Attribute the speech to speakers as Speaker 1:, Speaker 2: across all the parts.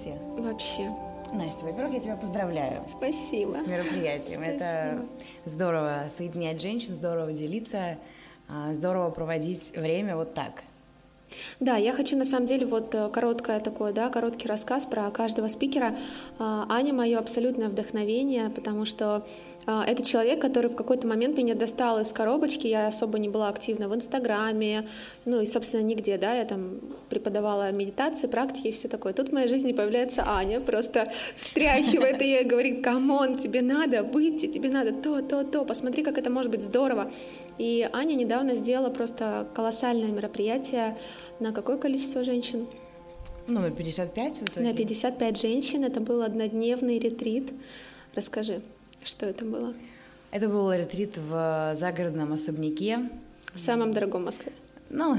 Speaker 1: все.
Speaker 2: Вообще.
Speaker 1: Настя, во-первых, я тебя поздравляю.
Speaker 2: Спасибо.
Speaker 1: С мероприятием.
Speaker 2: Спасибо.
Speaker 1: Это здорово соединять женщин, здорово делиться, а, здорово проводить время вот так.
Speaker 2: Да, я хочу на самом деле вот э, короткое такое, да, короткий рассказ про каждого спикера. А, Аня мое абсолютное вдохновение, потому что это человек, который в какой-то момент меня достал из коробочки, я особо не была активна в Инстаграме, ну и, собственно, нигде, да, я там преподавала медитации, практики и все такое. Тут в моей жизни появляется Аня, просто встряхивает ее и говорит, come on, тебе надо выйти, тебе надо то, то, то, посмотри, как это может быть здорово. И Аня недавно сделала просто колоссальное мероприятие на какое количество женщин?
Speaker 1: Ну, на 55 в итоге?
Speaker 2: На 55 женщин. Это был однодневный ретрит. Расскажи. Что это было?
Speaker 1: Это был ретрит в загородном особняке.
Speaker 2: В самом дорогом в Москве.
Speaker 1: Ну,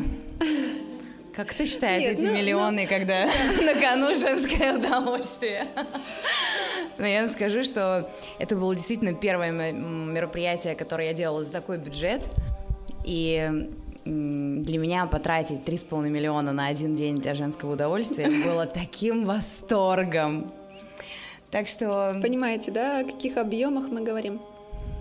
Speaker 1: как кто считает
Speaker 2: Нет,
Speaker 1: эти
Speaker 2: ну,
Speaker 1: миллионы,
Speaker 2: ну,
Speaker 1: когда на кону женское удовольствие? Но я вам скажу, что это было действительно первое мероприятие, которое я делала за такой бюджет. И для меня потратить 3,5 миллиона на один день для женского удовольствия было таким восторгом. Так что...
Speaker 2: Понимаете, да, о каких объемах мы говорим?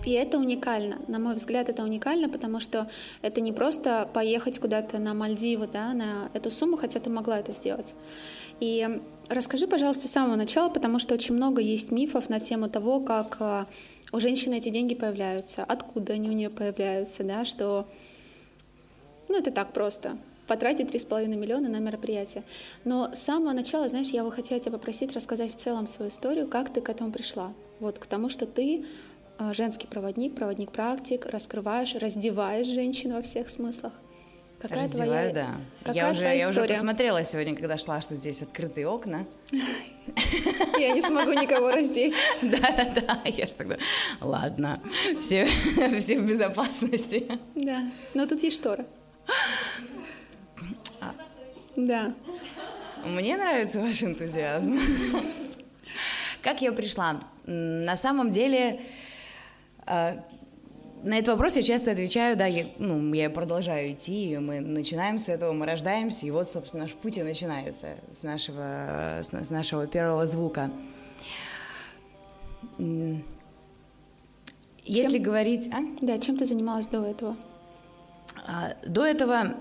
Speaker 2: И это уникально. На мой взгляд, это уникально, потому что это не просто поехать куда-то на Мальдивы, да, на эту сумму, хотя ты могла это сделать. И расскажи, пожалуйста, с самого начала, потому что очень много есть мифов на тему того, как э, у женщины эти деньги появляются, откуда они у нее появляются, да, что, ну, это так просто потратить 3,5 миллиона на мероприятие. Но с самого начала, знаешь, я бы хотела тебя попросить рассказать в целом свою историю, как ты к этому пришла. Вот к тому, что ты э, женский проводник, проводник практик, раскрываешь, раздеваешь женщин во всех смыслах.
Speaker 1: Какая Раздеваю, твоя, да. Какая я уже, я уже посмотрела сегодня, когда шла, что здесь открытые окна.
Speaker 2: Я не смогу никого раздеть.
Speaker 1: Да, да, да. Я же тогда, ладно, все, все в безопасности.
Speaker 2: Да, но тут есть штора. Да.
Speaker 1: Мне нравится ваш энтузиазм. Как я пришла? На самом деле, э, на этот вопрос я часто отвечаю, да, я, ну, я продолжаю идти, и мы начинаем с этого, мы рождаемся, и вот, собственно, наш путь и начинается с нашего, с, с нашего первого звука. Если чем, говорить... А?
Speaker 2: Да, чем ты занималась до этого?
Speaker 1: А, до этого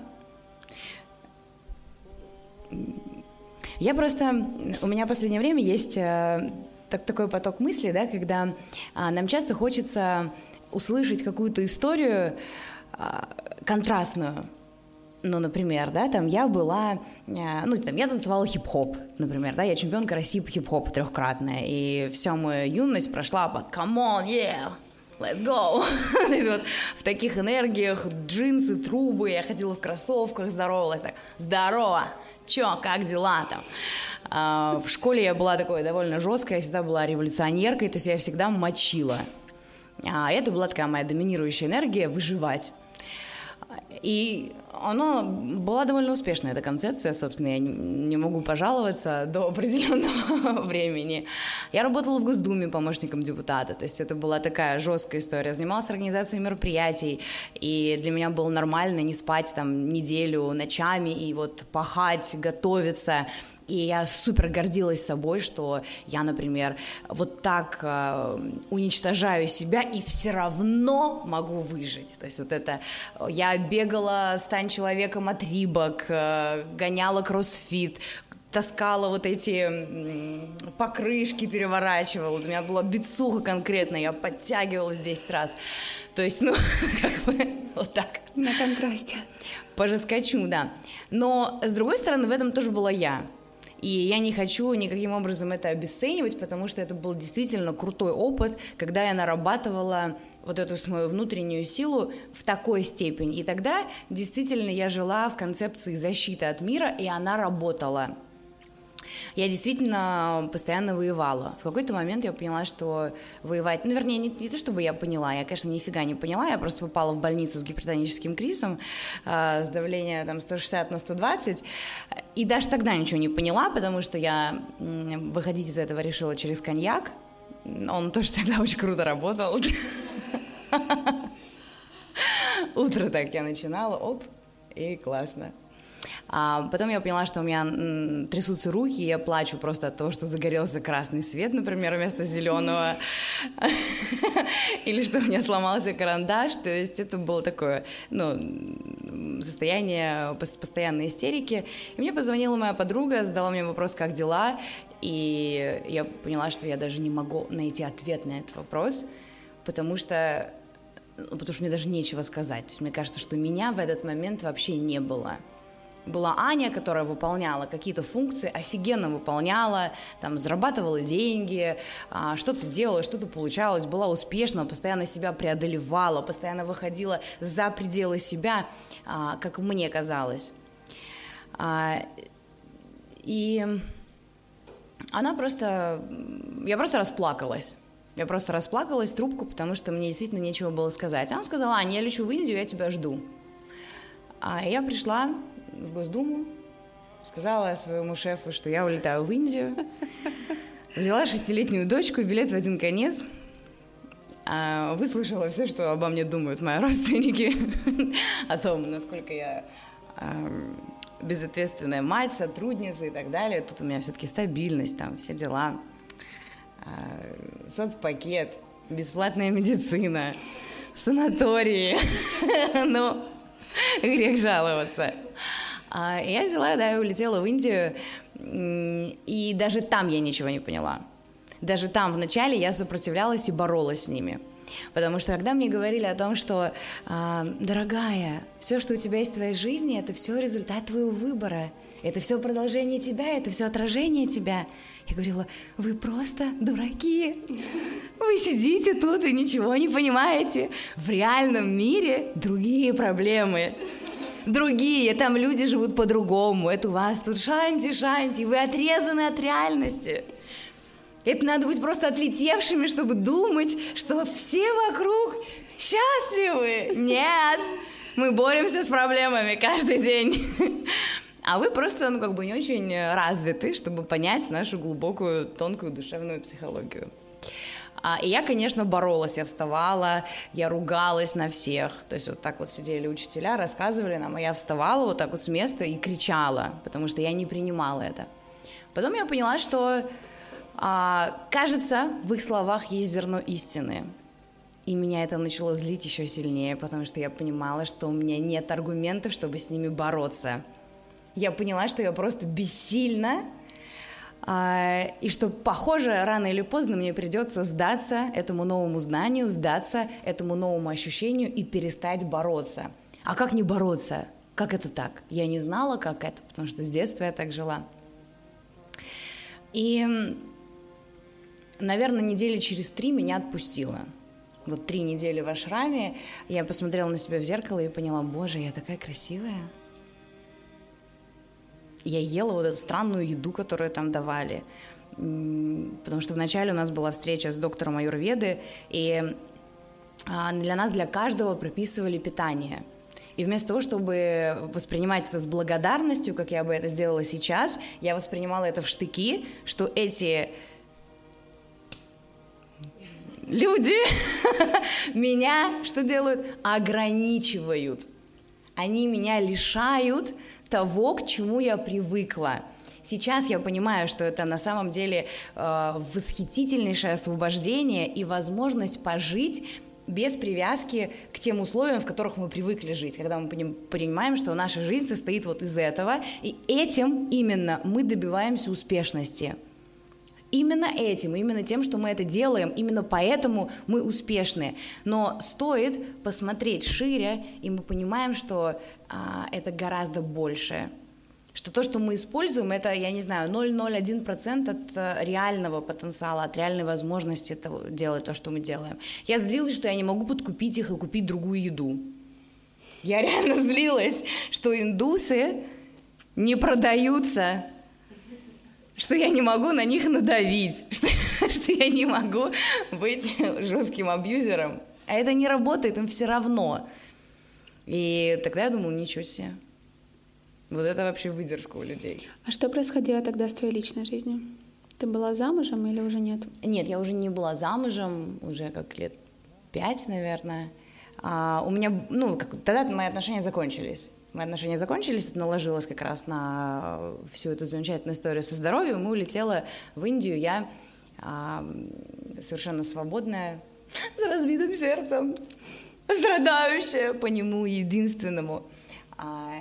Speaker 1: я просто... У меня в последнее время есть э, так, такой поток мыслей, да, когда а, нам часто хочется услышать какую-то историю а, контрастную. Ну, например, да, там я была, а, ну, там я танцевала хип-хоп, например, да, я чемпионка России по хип-хопу трехкратная, и вся моя юность прошла по come on, yeah, let's go. То есть вот в таких энергиях, джинсы, трубы, я ходила в кроссовках, здоровалась так, здорово, чё, как дела там? А, в школе я была такой довольно жесткой, я всегда была революционеркой, то есть я всегда мочила. А это была такая моя доминирующая энергия выживать. И она была довольно успешная, эта концепция, собственно, я не могу пожаловаться до определенного времени. Я работала в Госдуме помощником депутата, то есть это была такая жесткая история. Занималась организацией мероприятий, и для меня было нормально не спать там неделю ночами и вот пахать, готовиться. И я супер гордилась собой, что я, например, вот так э, уничтожаю себя и все равно могу выжить. То есть вот это я бегала «Стань человеком» от Рибок, э, гоняла кроссфит, таскала вот эти покрышки, переворачивала. У меня была бицуха конкретно, я подтягивалась 10 раз. То есть, ну, как бы вот так.
Speaker 2: На контрасте.
Speaker 1: Пожескочу, да. Но, с другой стороны, в этом тоже была я. И я не хочу никаким образом это обесценивать, потому что это был действительно крутой опыт, когда я нарабатывала вот эту свою внутреннюю силу в такой степени. И тогда действительно я жила в концепции защиты от мира, и она работала я действительно постоянно воевала. В какой-то момент я поняла, что воевать... Ну, вернее, не, не то, чтобы я поняла, я, конечно, нифига не поняла, я просто попала в больницу с гипертоническим кризисом, э, с давлением там 160 на 120, и даже тогда ничего не поняла, потому что я выходить из этого решила через коньяк, он тоже тогда очень круто работал. Утро так я начинала, оп, и классно. А потом я поняла, что у меня трясутся руки, и я плачу просто от того, что загорелся красный свет, например, вместо зеленого. Или что у меня сломался карандаш. То есть это было такое, ну, состояние постоянной истерики. И мне позвонила моя подруга, задала мне вопрос, как дела. И я поняла, что я даже не могу найти ответ на этот вопрос, потому что ну, потому что мне даже нечего сказать. То есть мне кажется, что меня в этот момент вообще не было была Аня, которая выполняла какие-то функции, офигенно выполняла, там, зарабатывала деньги, а, что-то делала, что-то получалось, была успешна, постоянно себя преодолевала, постоянно выходила за пределы себя, а, как мне казалось. А, и она просто... Я просто расплакалась. Я просто расплакалась трубку, потому что мне действительно нечего было сказать. Она сказала, Аня, я лечу в Индию, я тебя жду. А я пришла, в Госдуму, сказала своему шефу, что я улетаю в Индию, взяла шестилетнюю дочку, билет в один конец, а, выслушала все, что обо мне думают мои родственники, о том, насколько я безответственная мать, сотрудница и так далее. Тут у меня все-таки стабильность, там все дела, а, соцпакет, бесплатная медицина, санатории. Ну, грех жаловаться. А я взяла, да, и улетела в Индию, и даже там я ничего не поняла. Даже там вначале я сопротивлялась и боролась с ними. Потому что когда мне говорили о том, что, э, дорогая, все, что у тебя есть в твоей жизни, это все результат твоего выбора, это все продолжение тебя, это все отражение тебя. Я говорила, вы просто дураки. Вы сидите тут и ничего не понимаете. В реальном мире другие проблемы другие, там люди живут по-другому, это у вас тут шанти-шанти, вы отрезаны от реальности. Это надо быть просто отлетевшими, чтобы думать, что все вокруг счастливы. Нет, мы боремся с проблемами каждый день. А вы просто, ну, как бы не очень развиты, чтобы понять нашу глубокую, тонкую душевную психологию. А, и я, конечно, боролась, я вставала, я ругалась на всех. То есть вот так вот сидели учителя, рассказывали нам, а я вставала вот так вот с места и кричала, потому что я не принимала это. Потом я поняла, что, а, кажется, в их словах есть зерно истины. И меня это начало злить еще сильнее, потому что я понимала, что у меня нет аргументов, чтобы с ними бороться. Я поняла, что я просто бессильна и что, похоже, рано или поздно мне придется сдаться этому новому знанию, сдаться этому новому ощущению и перестать бороться. А как не бороться? Как это так? Я не знала, как это, потому что с детства я так жила. И, наверное, недели через три меня отпустило. Вот три недели в ашраме я посмотрела на себя в зеркало и поняла, боже, я такая красивая я ела вот эту странную еду, которую там давали. Потому что вначале у нас была встреча с доктором Аюрведы, и а, для нас, для каждого прописывали питание. И вместо того, чтобы воспринимать это с благодарностью, как я бы это сделала сейчас, я воспринимала это в штыки, что эти люди меня что делают? Ограничивают. Они меня лишают того, к чему я привыкла. Сейчас я понимаю, что это на самом деле э, восхитительнейшее освобождение и возможность пожить без привязки к тем условиям, в которых мы привыкли жить, когда мы понимаем, что наша жизнь состоит вот из этого, и этим именно мы добиваемся успешности. Именно этим, именно тем, что мы это делаем, именно поэтому мы успешны. Но стоит посмотреть шире, и мы понимаем, что а, это гораздо больше. Что то, что мы используем, это, я не знаю, 0,01% от э, реального потенциала, от реальной возможности того, делать то, что мы делаем. Я злилась, что я не могу подкупить их и купить другую еду. Я реально злилась, что индусы не продаются, что я не могу на них надавить, что, что я не могу быть жестким абьюзером. А это не работает, им все равно. И тогда я думала, ничего себе. Вот это вообще выдержка у людей.
Speaker 2: А что происходило тогда с твоей личной жизнью? Ты была замужем или уже нет?
Speaker 1: Нет, я уже не была замужем, уже как лет пять, наверное. А, у меня, ну, как, тогда мои отношения закончились. Мои отношения закончились, это наложилось как раз на всю эту замечательную историю со здоровьем, мы улетела в Индию, я а, совершенно свободная, с разбитым сердцем, страдающая по нему единственному. А,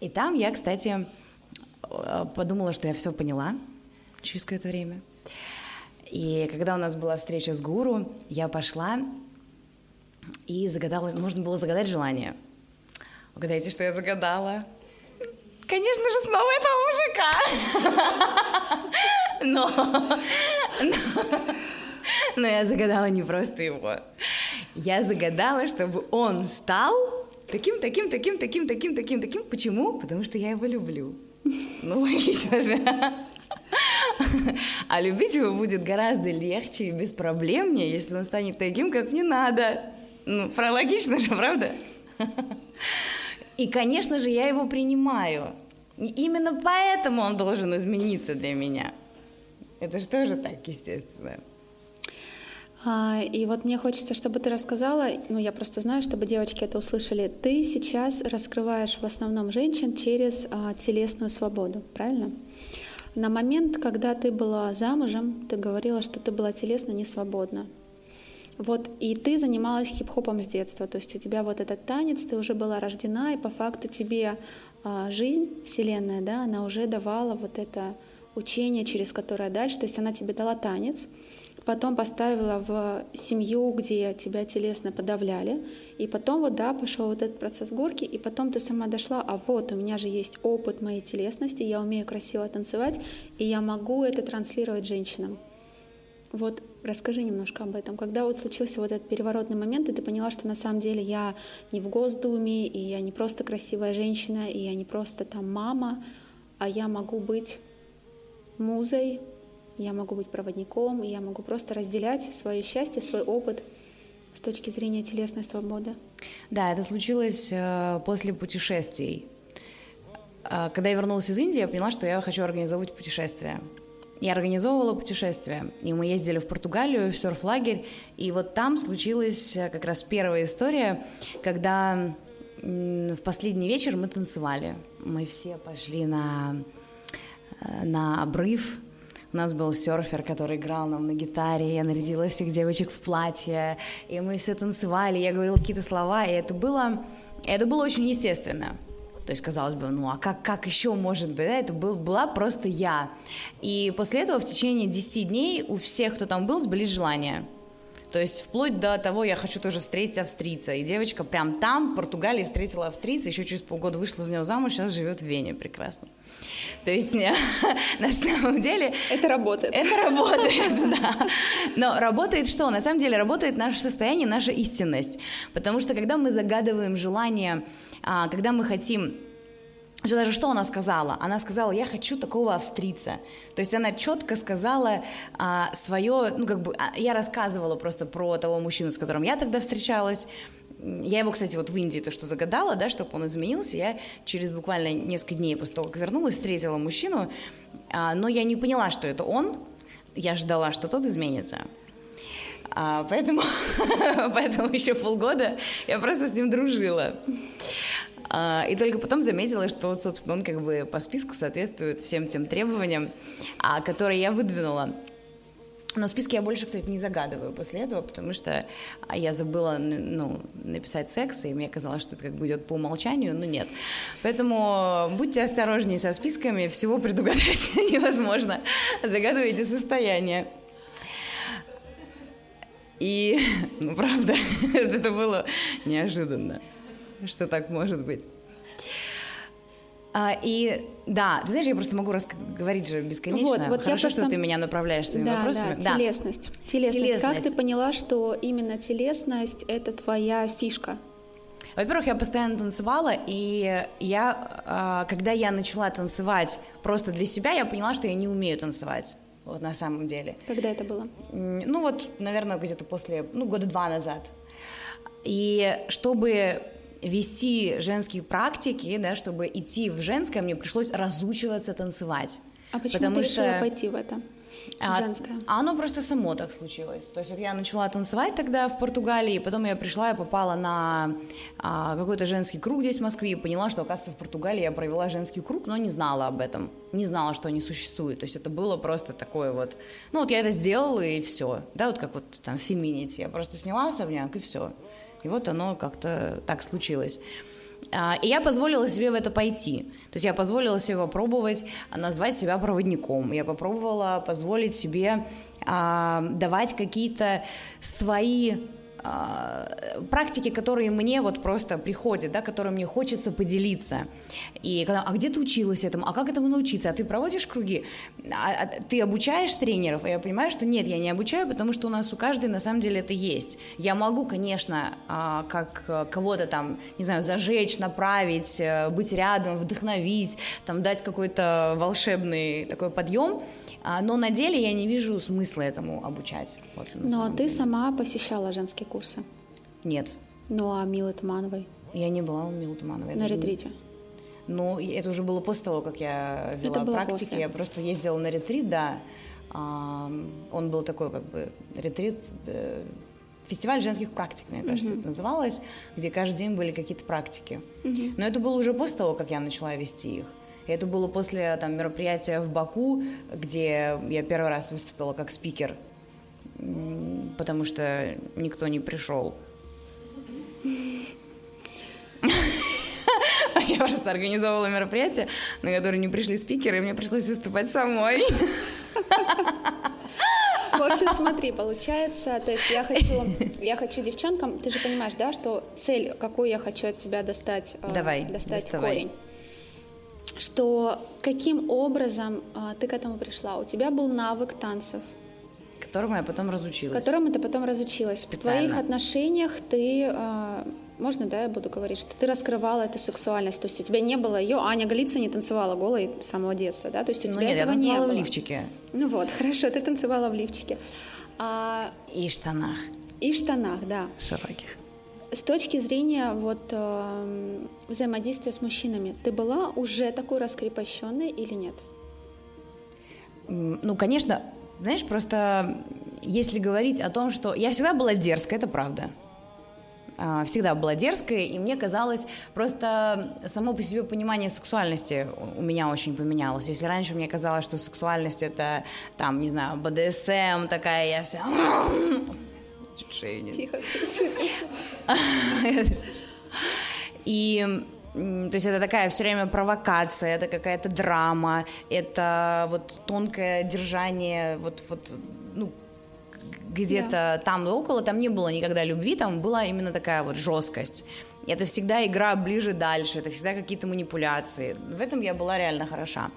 Speaker 1: и там я, кстати, подумала, что я все поняла через какое-то время. И когда у нас была встреча с гуру, я пошла и загадала, нужно было загадать желание. Угадайте, что я загадала? Конечно же, снова этого мужика. Но, но, но я загадала не просто его. Я загадала, чтобы он стал таким, таким, таким, таким, таким, таким, таким. Почему? Потому что я его люблю. Ну, логично же. А любить его будет гораздо легче и беспроблемнее, если он станет таким, как мне надо. Ну, про логично же, правда? И, конечно же, я его принимаю. Именно поэтому он должен измениться для меня. Это же тоже так, естественно.
Speaker 2: А, и вот мне хочется, чтобы ты рассказала, ну я просто знаю, чтобы девочки это услышали. Ты сейчас раскрываешь в основном женщин через а, телесную свободу, правильно? На момент, когда ты была замужем, ты говорила, что ты была телесно не свободна. Вот, и ты занималась хип-хопом с детства, то есть у тебя вот этот танец, ты уже была рождена, и по факту тебе а, жизнь, Вселенная, да, она уже давала вот это учение, через которое дальше, то есть она тебе дала танец, потом поставила в семью, где тебя телесно подавляли, и потом вот, да, пошел вот этот процесс горки, и потом ты сама дошла, а вот у меня же есть опыт моей телесности, я умею красиво танцевать, и я могу это транслировать женщинам. Вот расскажи немножко об этом. Когда вот случился вот этот переворотный момент, и ты поняла, что на самом деле я не в Госдуме, и я не просто красивая женщина, и я не просто там мама, а я могу быть музой, я могу быть проводником, и я могу просто разделять свое счастье, свой опыт с точки зрения телесной свободы.
Speaker 1: Да, это случилось э, после путешествий. Э, когда я вернулась из Индии, я поняла, что я хочу организовывать путешествия. Я организовывала путешествия, и мы ездили в Португалию, в серф-лагерь, и вот там случилась э, как раз первая история, когда в последний вечер мы танцевали. Мы все пошли на, на обрыв, у нас был серфер, который играл нам на гитаре, я нарядила всех девочек в платье, и мы все танцевали, я говорила какие-то слова, и это было, это было очень естественно. То есть, казалось бы, ну а как, как еще может быть? Да? Это был, была просто я. И после этого в течение 10 дней у всех, кто там был, сбылись желания. То есть вплоть до того, я хочу тоже встретить австрийца. И девочка прям там, в Португалии, встретила австрийца, еще через полгода вышла за него замуж, сейчас живет в Вене прекрасно. То есть на самом деле...
Speaker 2: Это работает.
Speaker 1: Это работает, да. Но работает что? На самом деле работает наше состояние, наша истинность. Потому что когда мы загадываем желание, когда мы хотим даже что она сказала? Она сказала, я хочу такого австрийца. То есть она четко сказала а, свое, ну как бы, а, я рассказывала просто про того мужчину, с которым я тогда встречалась, я его, кстати, вот в Индии то, что загадала, да, чтобы он изменился, я через буквально несколько дней после того, как вернулась, встретила мужчину, а, но я не поняла, что это он, я ждала, что тот изменится. А, поэтому, поэтому еще полгода я просто с ним дружила. А, и только потом заметила, что, собственно, он как бы по списку соответствует всем тем требованиям, а, которые я выдвинула. Но списки я больше, кстати, не загадываю после этого, потому что я забыла ну, написать секс, и мне казалось, что это как бы идет по умолчанию, но нет. Поэтому будьте осторожнее со списками, всего предугадать невозможно. Загадывайте состояние. И, ну, правда, это было неожиданно, что так может быть. А, и да, ты знаешь, я просто могу говорить же бесконечно. Вот, вот Хорошо, просто... что ты меня направляешь своими
Speaker 2: да,
Speaker 1: вопросами.
Speaker 2: Да, да. Телесность. телесность. Телесность. Как ты поняла, что именно телесность это твоя фишка?
Speaker 1: Во-первых, я постоянно танцевала, и я, а, когда я начала танцевать просто для себя, я поняла, что я не умею танцевать. Вот на самом деле.
Speaker 2: Когда это было?
Speaker 1: Ну вот, наверное, где-то после, ну, года два назад. И чтобы вести женские практики, да, чтобы идти в женское, мне пришлось разучиваться танцевать.
Speaker 2: А почему потому ты решила что... пойти в это?
Speaker 1: А,
Speaker 2: Женское.
Speaker 1: А оно просто само так случилось. То есть вот я начала танцевать тогда в Португалии, потом я пришла и попала на а, какой-то женский круг здесь в Москве и поняла, что, оказывается, в Португалии я провела женский круг, но не знала об этом, не знала, что они существуют. То есть это было просто такое вот, ну вот я это сделала и все, да, вот как вот там феминити, я просто сняла особняк и все. И вот оно как-то так случилось. А, и я позволила себе в это пойти. То есть я позволила себе попробовать назвать себя проводником. Я попробовала позволить себе а, давать какие-то свои а, практики, которые мне вот просто приходят, да, которые мне хочется поделиться. И когда, а где ты училась этому? А как этому научиться? А ты проводишь круги? А, а, ты обучаешь тренеров? И я понимаю, что нет, я не обучаю, потому что у нас у каждой на самом деле это есть. Я могу, конечно, а, как э, кого-то там, не знаю, зажечь, направить, э, быть рядом, вдохновить, там дать какой-то волшебный такой подъем, а, но на деле я не вижу смысла этому обучать.
Speaker 2: Вот, но ты деле. сама посещала женские курсы?
Speaker 1: Нет.
Speaker 2: Ну а Милы Тумановой?
Speaker 1: Я не была у Милы Тумановой.
Speaker 2: На ретрите?
Speaker 1: Ну, это уже было после того, как я вела практики. После. Я просто ездила на ретрит, да. Он был такой, как бы, ретрит, э, фестиваль женских практик, мне кажется, uh-huh. это называлось, где каждый день были какие-то практики. Uh-huh. Но это было уже после того, как я начала вести их. И это было после там, мероприятия в Баку, где я первый раз выступила как спикер, потому что никто не пришел. Я просто организовывала мероприятие, на которое не пришли спикеры, и мне пришлось выступать самой.
Speaker 2: В общем, смотри, получается, то есть я хочу, я хочу девчонкам, ты же понимаешь, да, что цель, какую я хочу от тебя достать,
Speaker 1: э, Давай,
Speaker 2: достать доставай. корень что каким образом а, ты к этому пришла? У тебя был навык танцев.
Speaker 1: Которому я потом разучилась.
Speaker 2: Которому ты потом разучилась. Специально. В твоих отношениях ты, а, можно, да, я буду говорить, что ты раскрывала эту сексуальность. То есть у тебя не было ее, Аня Голица не танцевала голой с самого детства, да? То есть у ну, тебя
Speaker 1: нет,
Speaker 2: этого
Speaker 1: я танцевала
Speaker 2: не
Speaker 1: было.
Speaker 2: в
Speaker 1: лифчике.
Speaker 2: Ну вот, хорошо, ты танцевала в лифчике. А...
Speaker 1: И штанах.
Speaker 2: И штанах, да.
Speaker 1: Широких.
Speaker 2: С точки зрения вот э, взаимодействия с мужчинами, ты была уже такой раскрепощенной или нет?
Speaker 1: Ну, конечно, знаешь, просто если говорить о том, что я всегда была дерзкая, это правда. А, всегда была дерзкой, и мне казалось, просто само по себе понимание сексуальности у меня очень поменялось. Если раньше мне казалось, что сексуальность это, там, не знаю, БДСМ такая, я вся
Speaker 2: шею Тихо,
Speaker 1: И то есть это такая все время провокация, это какая-то драма, это вот тонкое держание, вот, вот ну, где-то yeah. там около, там не было никогда любви, там была именно такая вот жесткость. Это всегда игра ближе дальше, это всегда какие-то манипуляции. В этом я была реально хороша.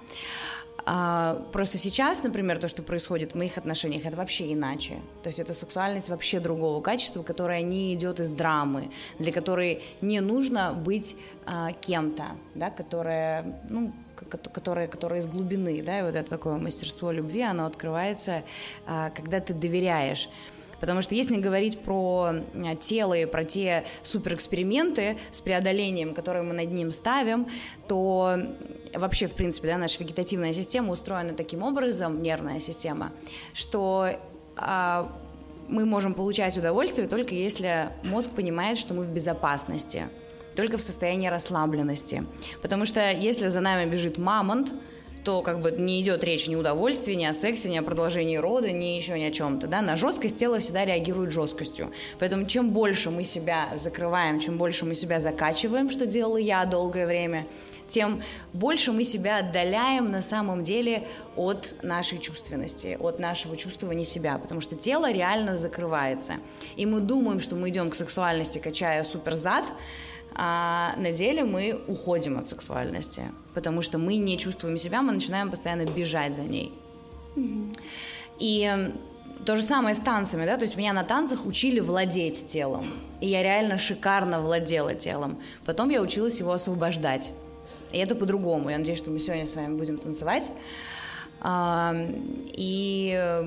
Speaker 1: А, просто сейчас, например, то, что происходит в моих отношениях, это вообще иначе. То есть это сексуальность вообще другого качества, которая не идет из драмы, для которой не нужно быть а, кем-то, да, которая, ну, которая, которая из глубины, да, и вот это такое мастерство любви, оно открывается, а, когда ты доверяешь. Потому что если говорить про тело и про те суперэксперименты с преодолением, которые мы над ним ставим, то вообще, в принципе, да, наша вегетативная система устроена таким образом, нервная система, что а, мы можем получать удовольствие только если мозг понимает, что мы в безопасности, только в состоянии расслабленности. Потому что если за нами бежит мамонт, то как бы не идет речь ни о удовольствии, ни о сексе, ни о продолжении рода, ни еще ни о чем-то. Да? На жесткость тело всегда реагирует жесткостью. Поэтому чем больше мы себя закрываем, чем больше мы себя закачиваем, что делала я долгое время, тем больше мы себя отдаляем на самом деле от нашей чувственности, от нашего чувствования себя, потому что тело реально закрывается. И мы думаем, что мы идем к сексуальности, качая суперзад, а на деле мы уходим от сексуальности, потому что мы не чувствуем себя, мы начинаем постоянно бежать за ней. Mm-hmm. И то же самое с танцами, да, то есть меня на танцах учили владеть телом, и я реально шикарно владела телом. Потом я училась его освобождать, и это по-другому. Я надеюсь, что мы сегодня с вами будем танцевать. И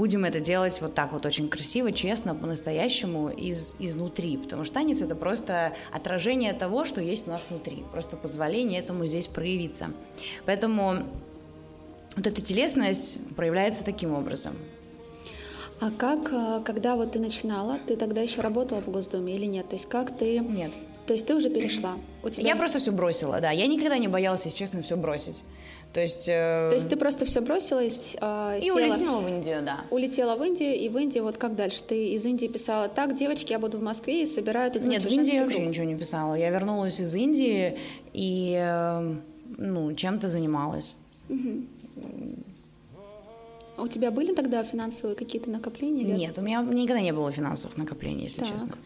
Speaker 1: будем это делать вот так вот очень красиво, честно, по-настоящему из, изнутри, потому что танец это просто отражение того, что есть у нас внутри, просто позволение этому здесь проявиться. Поэтому вот эта телесность проявляется таким образом.
Speaker 2: А как, э, когда вот ты начинала, ты тогда еще работала в Госдуме или нет? То есть как ты...
Speaker 1: Нет.
Speaker 2: То есть ты уже перешла?
Speaker 1: У тебя... Я просто все бросила, да. Я никогда не боялась, если честно, все бросить. То есть, э...
Speaker 2: То есть ты просто все бросила и, э,
Speaker 1: и села, улетела в Индию, да.
Speaker 2: Улетела в Индию, и в Индии вот как дальше? Ты из Индии писала, так, девочки, я буду в Москве и собираю тут...
Speaker 1: Нет, в Индии я вообще ничего не писала. Я вернулась из Индии и, э, ну, чем-то занималась.
Speaker 2: А у тебя были тогда финансовые какие-то накопления?
Speaker 1: Нет, у меня никогда не было финансовых накоплений, если так. честно.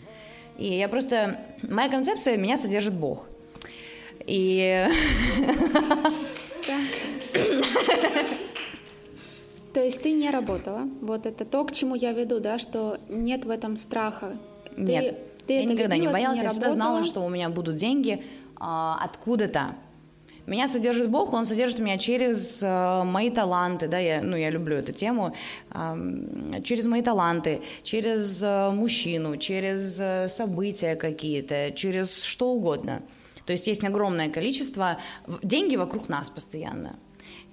Speaker 1: И я просто... Моя концепция «меня содержит Бог». И...
Speaker 2: То есть ты не работала. Вот это то, к чему я веду, да, что нет в этом страха.
Speaker 1: Нет, ты я никогда любила, не боялась, не я всегда знала, что у меня будут деньги а, откуда-то. Меня содержит Бог, Он содержит меня через э, мои таланты, да, я, ну, я люблю эту тему, через мои таланты, через э, мужчину, через э, события какие-то, через что угодно. То есть есть огромное количество, деньги вокруг нас постоянно.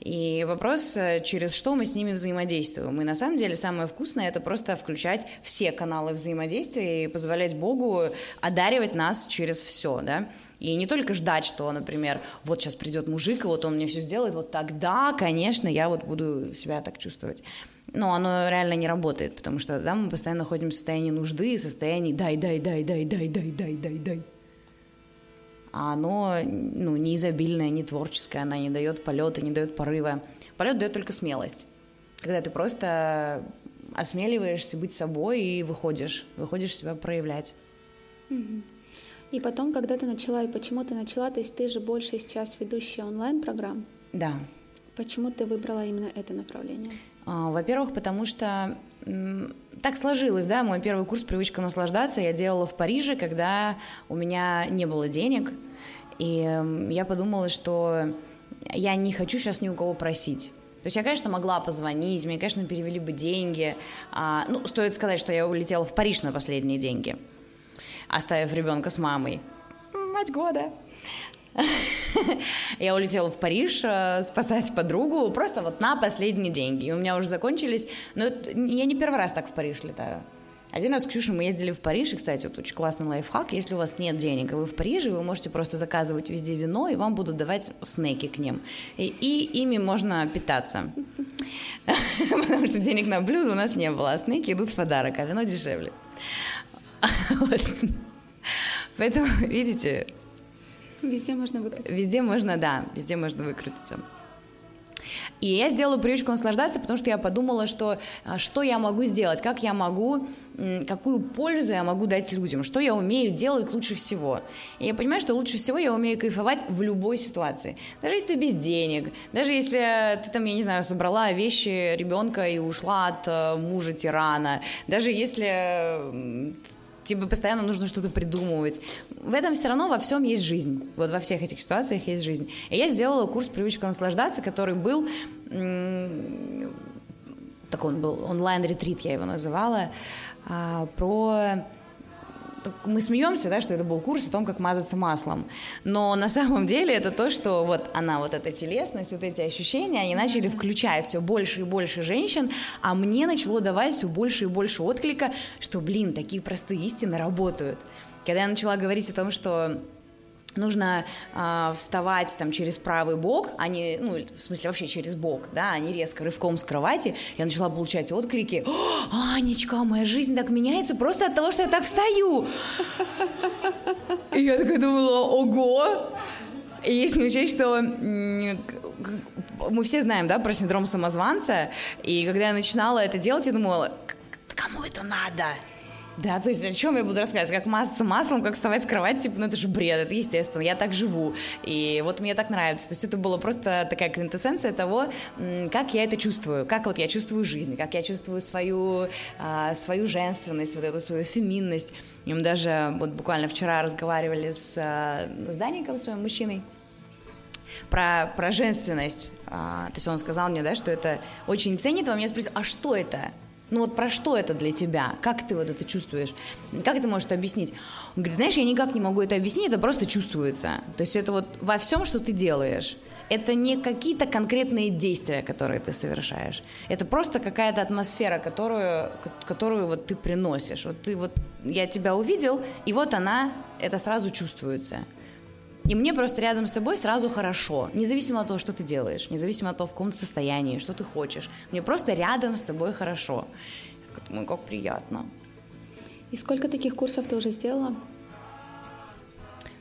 Speaker 1: И вопрос, через что мы с ними взаимодействуем. И на самом деле самое вкусное это просто включать все каналы взаимодействия и позволять Богу одаривать нас через все, да. И не только ждать, что, например, вот сейчас придет мужик, и вот он мне все сделает, вот тогда, конечно, я вот буду себя так чувствовать. Но оно реально не работает, потому что да, мы постоянно ходим в состоянии нужды, в состоянии дай, дай, дай, дай, дай, дай, дай, дай, дай. А оно ну, не изобильное, не творческое, она не дает полета, не дает порыва. Полет дает только смелость. Когда ты просто осмеливаешься быть собой и выходишь, выходишь себя проявлять.
Speaker 2: Mm-hmm. И потом, когда ты начала, и почему ты начала, то есть ты же больше сейчас ведущая онлайн-программ.
Speaker 1: Да.
Speaker 2: Почему ты выбрала именно это направление?
Speaker 1: А, во-первых, потому что так сложилось, да, мой первый курс «Привычка наслаждаться» я делала в Париже, когда у меня не было денег, и я подумала, что я не хочу сейчас ни у кого просить. То есть я, конечно, могла позвонить, мне, конечно, перевели бы деньги. А, ну, стоит сказать, что я улетела в Париж на последние деньги оставив ребенка с мамой. Мать года. Я улетела в Париж э, спасать подругу просто вот на последние деньги. И у меня уже закончились. Но я не первый раз так в Париж летаю. Один раз с Ксюшей мы ездили в Париж, и, кстати, вот очень классный лайфхак. Если у вас нет денег, и вы в Париже, вы можете просто заказывать везде вино, и вам будут давать снеки к ним. И, и ими можно питаться. Потому что денег на блюдо у нас не было, а снеки идут в подарок, а вино дешевле. Поэтому, видите...
Speaker 2: Везде можно выкрутиться.
Speaker 1: Везде можно, да, везде можно выкрутиться. И я сделала привычку наслаждаться, потому что я подумала, что а, что я могу сделать, как я могу, какую пользу я могу дать людям, что я умею делать лучше всего. И я понимаю, что лучше всего я умею кайфовать в любой ситуации. Даже если ты без денег, даже если ты там, я не знаю, собрала вещи ребенка и ушла от э, мужа тирана, даже если тебе постоянно нужно что-то придумывать. В этом все равно во всем есть жизнь. Вот во всех этих ситуациях есть жизнь. И я сделала курс «Привычка наслаждаться», который был... Так он был, онлайн-ретрит я его называла, а, про мы смеемся, да, что это был курс о том, как мазаться маслом. Но на самом деле это то, что вот она, вот эта телесность, вот эти ощущения, они начали включать все больше и больше женщин, а мне начало давать все больше и больше отклика, что, блин, такие простые истины работают. Когда я начала говорить о том, что нужно э, вставать там через правый бок, а не, ну, в смысле вообще через бок, да, а не резко рывком с кровати, я начала получать отклики, Анечка, моя жизнь так меняется просто от того, что я так встаю. И я такая думала, ого! И если учесть, что мы все знаем, да, про синдром самозванца, и когда я начинала это делать, я думала, кому это надо? Да, то есть о чем я буду рассказывать? Как мазаться маслом, как вставать с кровати, типа, ну это же бред, это естественно, я так живу. И вот мне так нравится. То есть это было просто такая квинтэссенция того, как я это чувствую, как вот я чувствую жизнь, как я чувствую свою, а, свою женственность, вот эту свою феминность. И мы даже вот буквально вчера разговаривали с, а, с Даником, своим мужчиной, про, про женственность. А, то есть он сказал мне, да, что это очень ценит, а меня спросил, а что это? Ну вот про что это для тебя? Как ты вот это чувствуешь? Как ты можешь это объяснить? Он говорит, знаешь, я никак не могу это объяснить, это просто чувствуется. То есть это вот во всем, что ты делаешь. это не какие-то конкретные действия, которые ты совершаешь. Это просто какая-то атмосфера, которую, которую вот ты приносишь. Вот ты вот, я тебя увидел, и вот она, это сразу чувствуется. И мне просто рядом с тобой сразу хорошо, независимо от того, что ты делаешь, независимо от того, в каком состоянии, что ты хочешь. Мне просто рядом с тобой хорошо. Я думаю, как приятно.
Speaker 2: И сколько таких курсов ты уже сделала?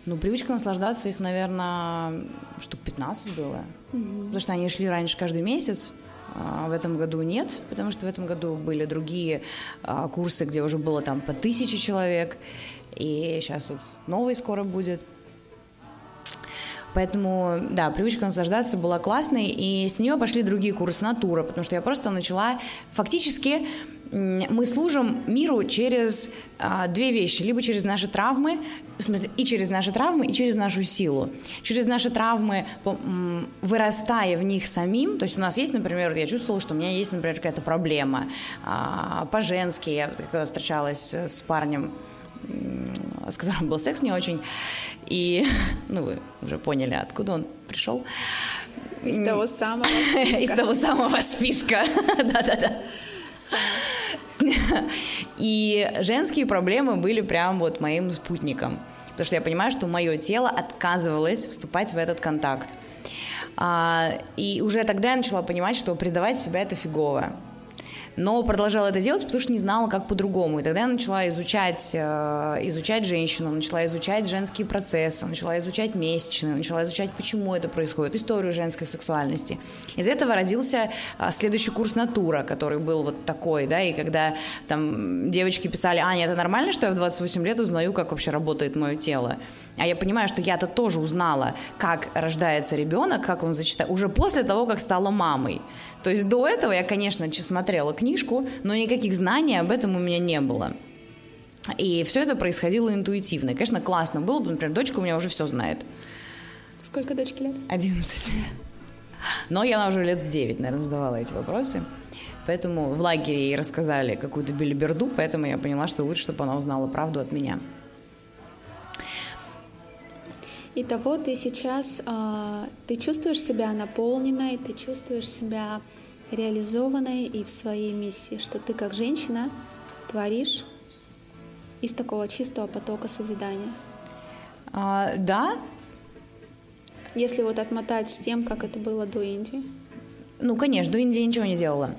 Speaker 1: Ну, привычка наслаждаться их, наверное, штук 15 было. Угу. Потому что они шли раньше каждый месяц. А в этом году нет, потому что в этом году были другие а, курсы, где уже было там по тысяче человек. И сейчас вот новый скоро будет. Поэтому, да, привычка наслаждаться была классной, и с нее пошли другие курсы натура, потому что я просто начала фактически мы служим миру через а, две вещи. Либо через наши травмы, в смысле, и через наши травмы, и через нашу силу. Через наши травмы, вырастая в них самим, то есть у нас есть, например, я чувствовала, что у меня есть, например, какая-то проблема а, по-женски. Я когда встречалась с парнем, с которым был секс не очень, и, ну, вы уже поняли, откуда он пришел.
Speaker 2: Из того самого списка.
Speaker 1: Из того самого списка, да-да-да. И женские проблемы были прям вот моим спутником. Потому что я понимаю, что мое тело отказывалось вступать в этот контакт. А, и уже тогда я начала понимать, что предавать себя это фигово но продолжала это делать, потому что не знала, как по-другому. И тогда я начала изучать, э, изучать женщину, начала изучать женские процессы, начала изучать месячные, начала изучать, почему это происходит, историю женской сексуальности. Из этого родился э, следующий курс «Натура», который был вот такой, да, и когда там девочки писали, Аня, это нормально, что я в 28 лет узнаю, как вообще работает мое тело? А я понимаю, что я-то тоже узнала, как рождается ребенок, как он зачитает, уже после того, как стала мамой. То есть до этого я, конечно, смотрела книжку, но никаких знаний об этом у меня не было. И все это происходило интуитивно. И, конечно, классно было, например, дочка у меня уже все знает.
Speaker 2: Сколько дочке лет?
Speaker 1: 11. Но я уже лет в 9, наверное, задавала эти вопросы. Поэтому в лагере ей рассказали какую-то билиберду, поэтому я поняла, что лучше, чтобы она узнала правду от меня.
Speaker 2: Итого ты сейчас, э, ты чувствуешь себя наполненной, ты чувствуешь себя реализованной и в своей миссии, что ты как женщина творишь из такого чистого потока созидания.
Speaker 1: А, да.
Speaker 2: Если вот отмотать с тем, как это было до Индии.
Speaker 1: Ну, конечно, до Индии ничего не делала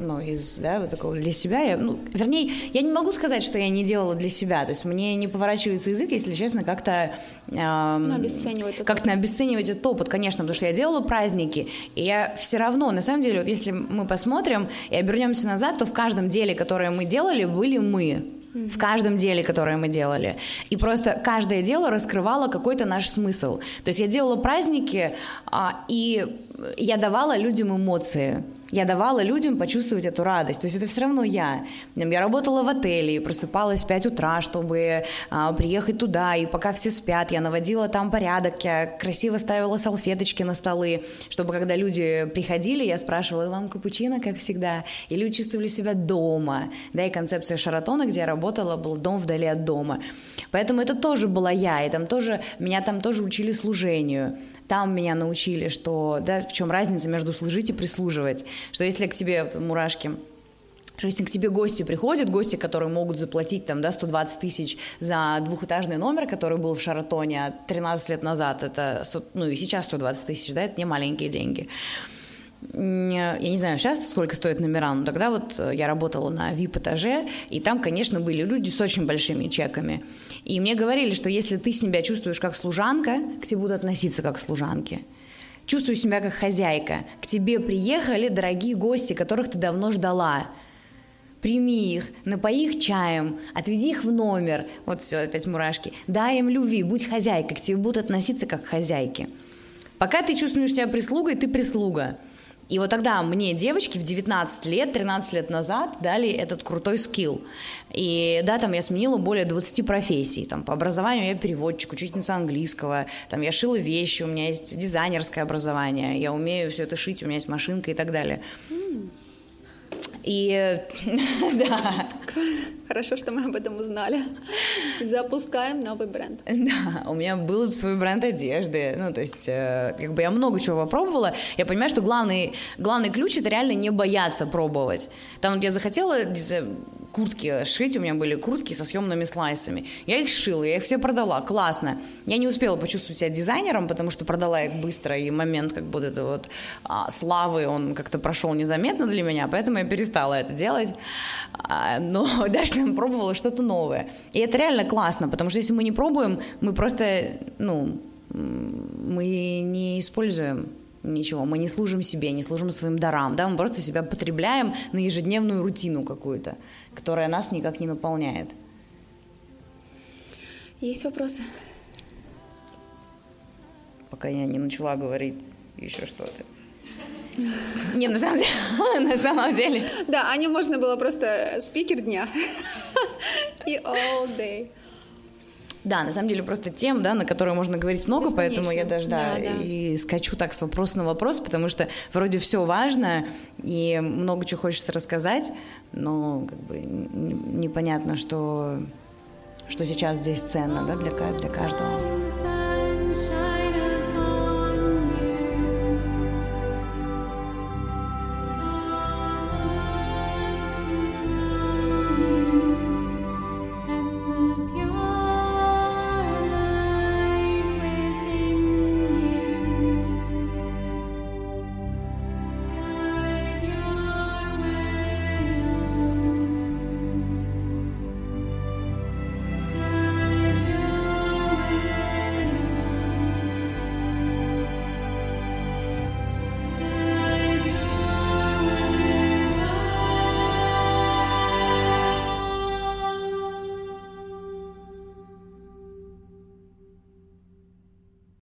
Speaker 1: ну, из, да, вот такого для себя. Я, ну, вернее, я не могу сказать, что я не делала для себя. То есть мне не поворачивается язык, если честно, как-то...
Speaker 2: Эм, ну, обесценивать
Speaker 1: Как-то обесценивать этот опыт, конечно, потому что я делала праздники, и я все равно, на самом деле, вот если мы посмотрим и обернемся назад, то в каждом деле, которое мы делали, были мы в каждом деле, которое мы делали. И просто каждое дело раскрывало какой-то наш смысл. То есть я делала праздники, а, и я давала людям эмоции я давала людям почувствовать эту радость. То есть это все равно я. Я работала в отеле и просыпалась в 5 утра, чтобы а, приехать туда, и пока все спят, я наводила там порядок, я красиво ставила салфеточки на столы, чтобы когда люди приходили, я спрашивала, вам капучино, как всегда? И люди чувствовали себя дома. Да, и концепция Шаратона, где я работала, был дом вдали от дома. Поэтому это тоже была я, и там тоже, меня там тоже учили служению. Там меня научили, что, да, в чем разница между служить и прислуживать. Что если к тебе мурашки что если к тебе гости приходят, гости, которые могут заплатить там, да, 120 тысяч за двухэтажный номер, который был в Шаратоне 13 лет назад, это, ну и сейчас 120 тысяч, да, это не маленькие деньги я не знаю сейчас сколько стоит номера, но тогда вот э, я работала на VIP-этаже, и там, конечно, были люди с очень большими чеками. И мне говорили, что если ты себя чувствуешь как служанка, к тебе будут относиться как к служанке. Чувствую себя как хозяйка. К тебе приехали дорогие гости, которых ты давно ждала. Прими их, напои их чаем, отведи их в номер. Вот все, опять мурашки. Дай им любви, будь хозяйкой, к тебе будут относиться как к хозяйке. Пока ты чувствуешь себя прислугой, ты прислуга. И вот тогда мне девочки в 19 лет, 13 лет назад дали этот крутой скилл. И да, там я сменила более 20 профессий. Там по образованию я переводчик, учительница английского. Там я шила вещи, у меня есть дизайнерское образование. Я умею все это шить, у меня есть машинка и так далее. И да.
Speaker 2: Хорошо, что мы об этом узнали. Запускаем новый бренд.
Speaker 1: Да, у меня был свой бренд одежды. Ну, то есть, э, как бы я много чего попробовала. Я понимаю, что главный, главный ключ это реально не бояться пробовать. Там вот я захотела куртки шить, у меня были куртки со съемными слайсами. Я их шила, я их все продала, классно. Я не успела почувствовать себя дизайнером, потому что продала их быстро, и момент как бы это вот а, славы, он как-то прошел незаметно для меня, поэтому я перестала это делать. А, но дальше я пробовала что-то новое. И это реально классно, потому что если мы не пробуем, мы просто, ну, мы не используем ничего, мы не служим себе, не служим своим дарам, да, мы просто себя потребляем на ежедневную рутину какую-то которая нас никак не наполняет.
Speaker 2: Есть вопросы?
Speaker 1: Пока я не начала говорить еще что-то. Не, на самом деле, на самом деле.
Speaker 2: Да, Аню можно было просто спикер дня. И all day.
Speaker 1: Да, на самом деле просто тем, да, на которые можно говорить много, поэтому я даже да, да, да. и скачу так с вопроса на вопрос, потому что вроде все важно и много чего хочется рассказать, но как бы непонятно, что, что сейчас здесь ценно да, для, для каждого.